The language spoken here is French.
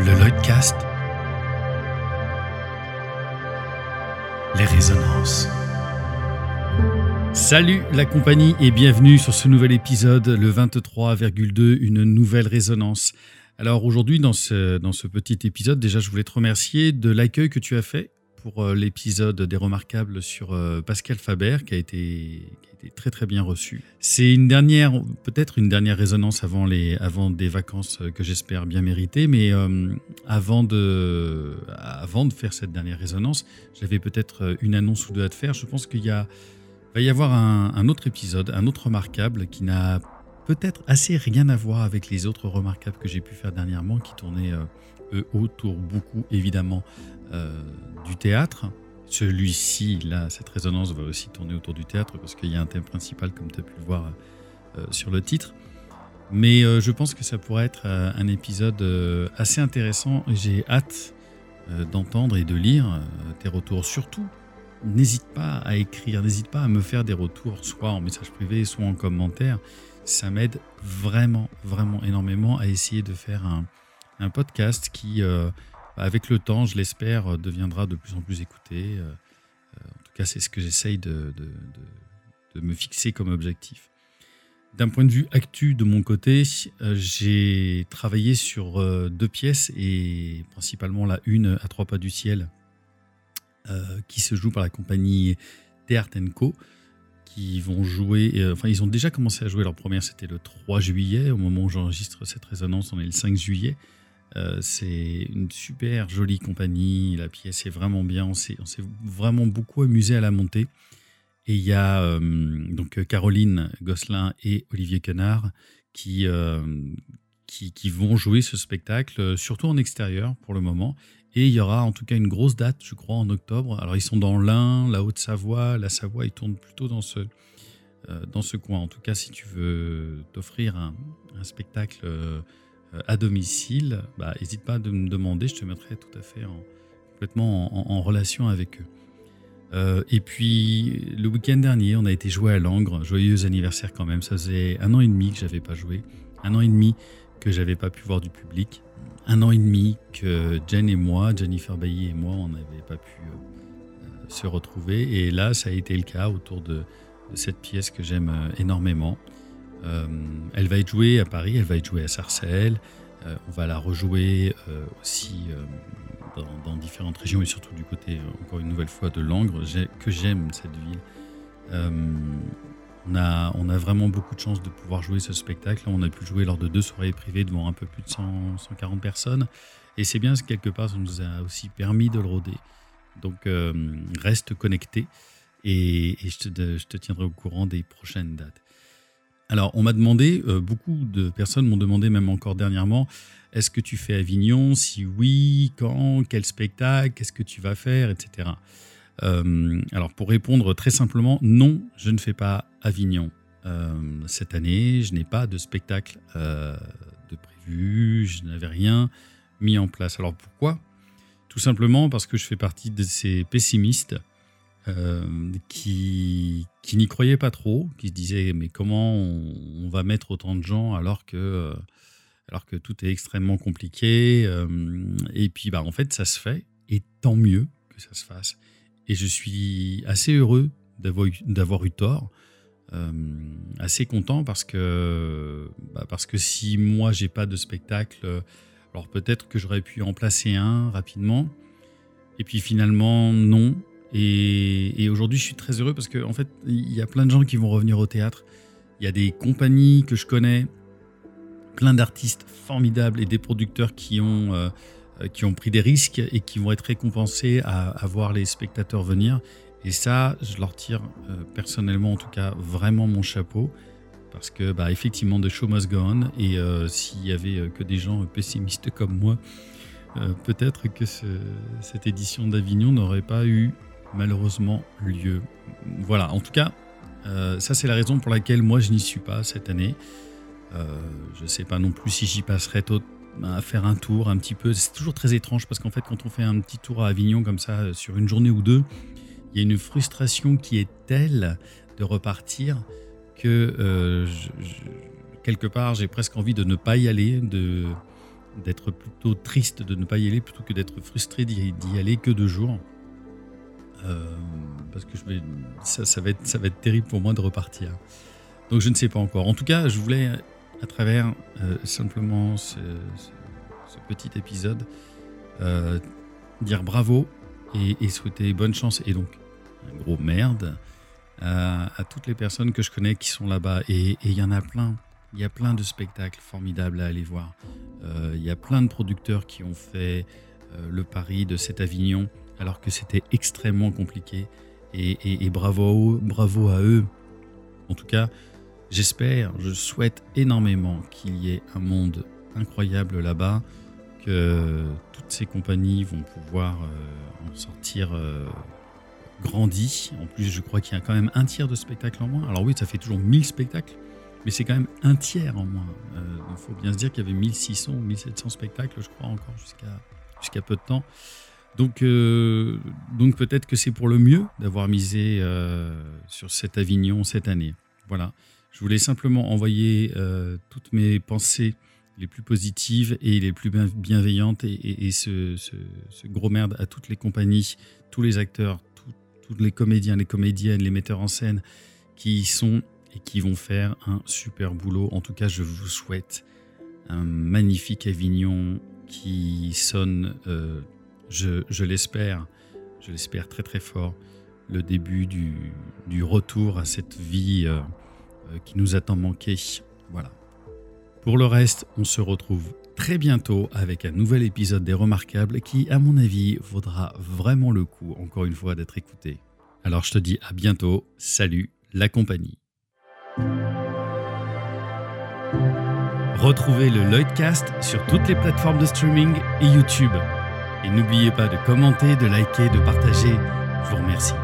Le Lloydcast. Les résonances. Salut la compagnie et bienvenue sur ce nouvel épisode, le 23,2, une nouvelle résonance. Alors aujourd'hui dans ce, dans ce petit épisode, déjà je voulais te remercier de l'accueil que tu as fait pour euh, l'épisode des remarquables sur euh, Pascal Faber qui a été, très très bien reçu. C'est une dernière, peut-être une dernière résonance avant, les, avant des vacances que j'espère bien méritées, mais euh, avant, de, avant de faire cette dernière résonance, j'avais peut-être une annonce ou deux à te faire. Je pense qu'il y a, va y avoir un, autre épisode, un autre remarquable qui n'a peut-être assez rien à voir avec les autres remarquables que j'ai pu faire dernièrement, qui tournaient autour beaucoup évidemment du théâtre. Celui-ci, là, cette résonance va aussi tourner autour du théâtre parce qu'il y a un thème principal, comme tu as pu le voir euh, sur le titre. Mais euh, je pense que ça pourrait être euh, un épisode assez intéressant j'ai hâte d'entendre et de lire tes retours. Surtout, n'hésite pas à écrire, n'hésite pas à me faire des retours, soit en message privé, soit en commentaire. Ça m'aide vraiment, vraiment énormément à essayer de faire un, podcast qui avec le temps, je l'espère, euh, deviendra de plus en plus écouté. Euh, euh, en tout cas, c'est ce que j'essaye de, me fixer comme objectif. D'un point de vue actu de mon côté, j'ai travaillé sur deux pièces et principalement la une à trois pas du ciel qui se joue par la compagnie Théâtre Co qui vont jouer, enfin ils ont déjà commencé à jouer leur première, c'était le 3 juillet, au moment où j'enregistre cette résonance, on est le 5 juillet. Euh, c'est une super jolie compagnie. La pièce est vraiment bien. On s'est, vraiment beaucoup amusé à la monter. Et il y a euh, donc Caroline Gosselin et Olivier Quenard euh, qui, qui, vont jouer ce spectacle, surtout en extérieur pour le moment. Et il y aura en tout cas une grosse date, je crois, en octobre. Alors ils sont dans l'Ain, la Haute-Savoie. La Savoie, ils tournent plutôt dans ce, dans ce coin. En tout cas, si tu veux t'offrir un, un spectacle euh, à domicile, bah, n'hésite pas à me demander, je te mettrai tout à fait en, complètement en, relation avec eux. Euh, et puis le week-end dernier, on a été joué à Langres. Joyeux anniversaire quand même. Ça faisait un an et demi que j'avais pas joué, un an et demi que j'avais pas pu voir du public, un an et demi que Jen et moi, Jennifer Bailly et moi, on n'avait pas pu euh, se retrouver. Et là, ça a été le cas autour de cette pièce que j'aime énormément. Euh, elle va être jouée à Paris, elle va être jouée à Sarcelles. Euh, on va la rejouer euh, aussi dans, différentes régions et surtout du côté, encore une nouvelle fois, de Langres, que j'aime cette ville. On a, vraiment beaucoup de chance de pouvoir jouer ce spectacle. On a pu jouer lors de deux soirées privées devant un peu plus de 140 personnes. Et c'est bien, quelque part, ça nous a aussi permis de le rôder. Donc, reste connecté et, je, te, je, te, tiendrai au courant des prochaines dates. Alors, on m'a demandé, euh, beaucoup de personnes m'ont demandé, même encore dernièrement, est-ce que tu fais Avignon? Si oui, quand? Quel spectacle? Qu'est-ce que tu vas faire? Etc. Euh, alors, pour répondre très simplement, non, je ne fais pas Avignon. Euh, cette année, je n'ai pas de spectacle de prévu, je n'avais rien mis en place. Alors, pourquoi? Tout simplement parce que je fais partie de ces pessimistes euh, qui, n'y croyaient pas trop, qui se disaient mais comment on, va mettre autant de gens alors que, euh, alors que tout est extrêmement compliqué. Euh, et puis bah, en fait ça se fait, et tant mieux que ça se fasse. Et je suis assez heureux d'avoir eu tort. assez content parce que, bah, parce que si moi j'ai pas de spectacle, alors peut-être que j'aurais pu en placer un rapidement. Et puis finalement, non. Et, aujourd'hui, je suis très heureux parce qu'en en fait, il y a plein de gens qui vont revenir au théâtre. Il y a des compagnies que je connais, plein d'artistes formidables et des producteurs qui ont, euh, qui ont pris des risques et qui vont être récompensés à, voir les spectateurs venir. Et ça, je leur tire euh, personnellement, en tout cas, vraiment mon chapeau. Parce que, bah, effectivement, The Show Must Go On. Et euh, s'il y avait que des gens pessimistes comme moi, peut-être que cette édition d'Avignon n'aurait pas eu malheureusement lieu. Voilà, en tout cas, euh, ça c'est la raison pour laquelle moi je n'y suis pas cette année. Euh, je ne sais pas non plus si j'y passerai tôt à faire un tour un petit peu. C'est toujours très étrange parce qu'en fait quand on fait un petit tour à Avignon comme ça euh, sur une journée ou deux, il y a une frustration qui est telle de repartir que quelque part j'ai presque envie de ne pas y aller, de, d'être plutôt triste de ne pas y aller plutôt que d'être frustré d'y aller que deux jours. Euh, parce que ça, va être, ça va être terrible pour moi de repartir. Donc je ne sais pas encore. En tout cas, je voulais, à travers euh, simplement ce, petit épisode, euh, dire bravo et, souhaiter bonne chance et donc un gros merde à, toutes les personnes que je connais qui sont là-bas. Et il y en a plein. Il y a plein de spectacles formidables à aller voir. Il y a plein de producteurs qui ont fait le pari de cet Avignon alors que c'était extrêmement compliqué. Et, bravo, bravo à eux. En tout cas, j'espère, je souhaite énormément qu'il y ait un monde incroyable là-bas, que toutes ces compagnies vont pouvoir euh, en sortir euh, grandis. En plus, je crois qu'il y a quand même un tiers de spectacles en moins. Alors oui, ça fait toujours 1000 spectacles, mais c'est quand même un tiers en moins. Il euh, faut bien se dire qu'il y avait 1600 ou 1700 spectacles, je crois, encore jusqu'à peu de temps. Donc, euh, donc peut-être que c'est pour le mieux d'avoir misé sur cet Avignon cette année. Voilà. Je voulais simplement envoyer euh, toutes mes pensées les plus positives et les plus bienveillantes et, ce, gros merde à toutes les compagnies, tous les acteurs, tous les comédiens, les comédiennes, les metteurs en scène qui y sont et qui vont faire un super boulot. En tout cas, je vous souhaite un magnifique Avignon qui sonne je, l'espère, je l'espère très très fort, le début du, retour à cette vie euh, euh, qui nous a tant manqué. Voilà. Pour le reste, on se retrouve très bientôt avec un nouvel épisode des Remarquables qui, à mon avis, vaudra vraiment le coup, encore une fois, d'être écouté. Alors je te dis à bientôt, salut la compagnie. Retrouvez le Lloydcast sur toutes les plateformes de streaming et YouTube. Et n'oubliez pas de commenter, de liker, de partager. Je vous remercie.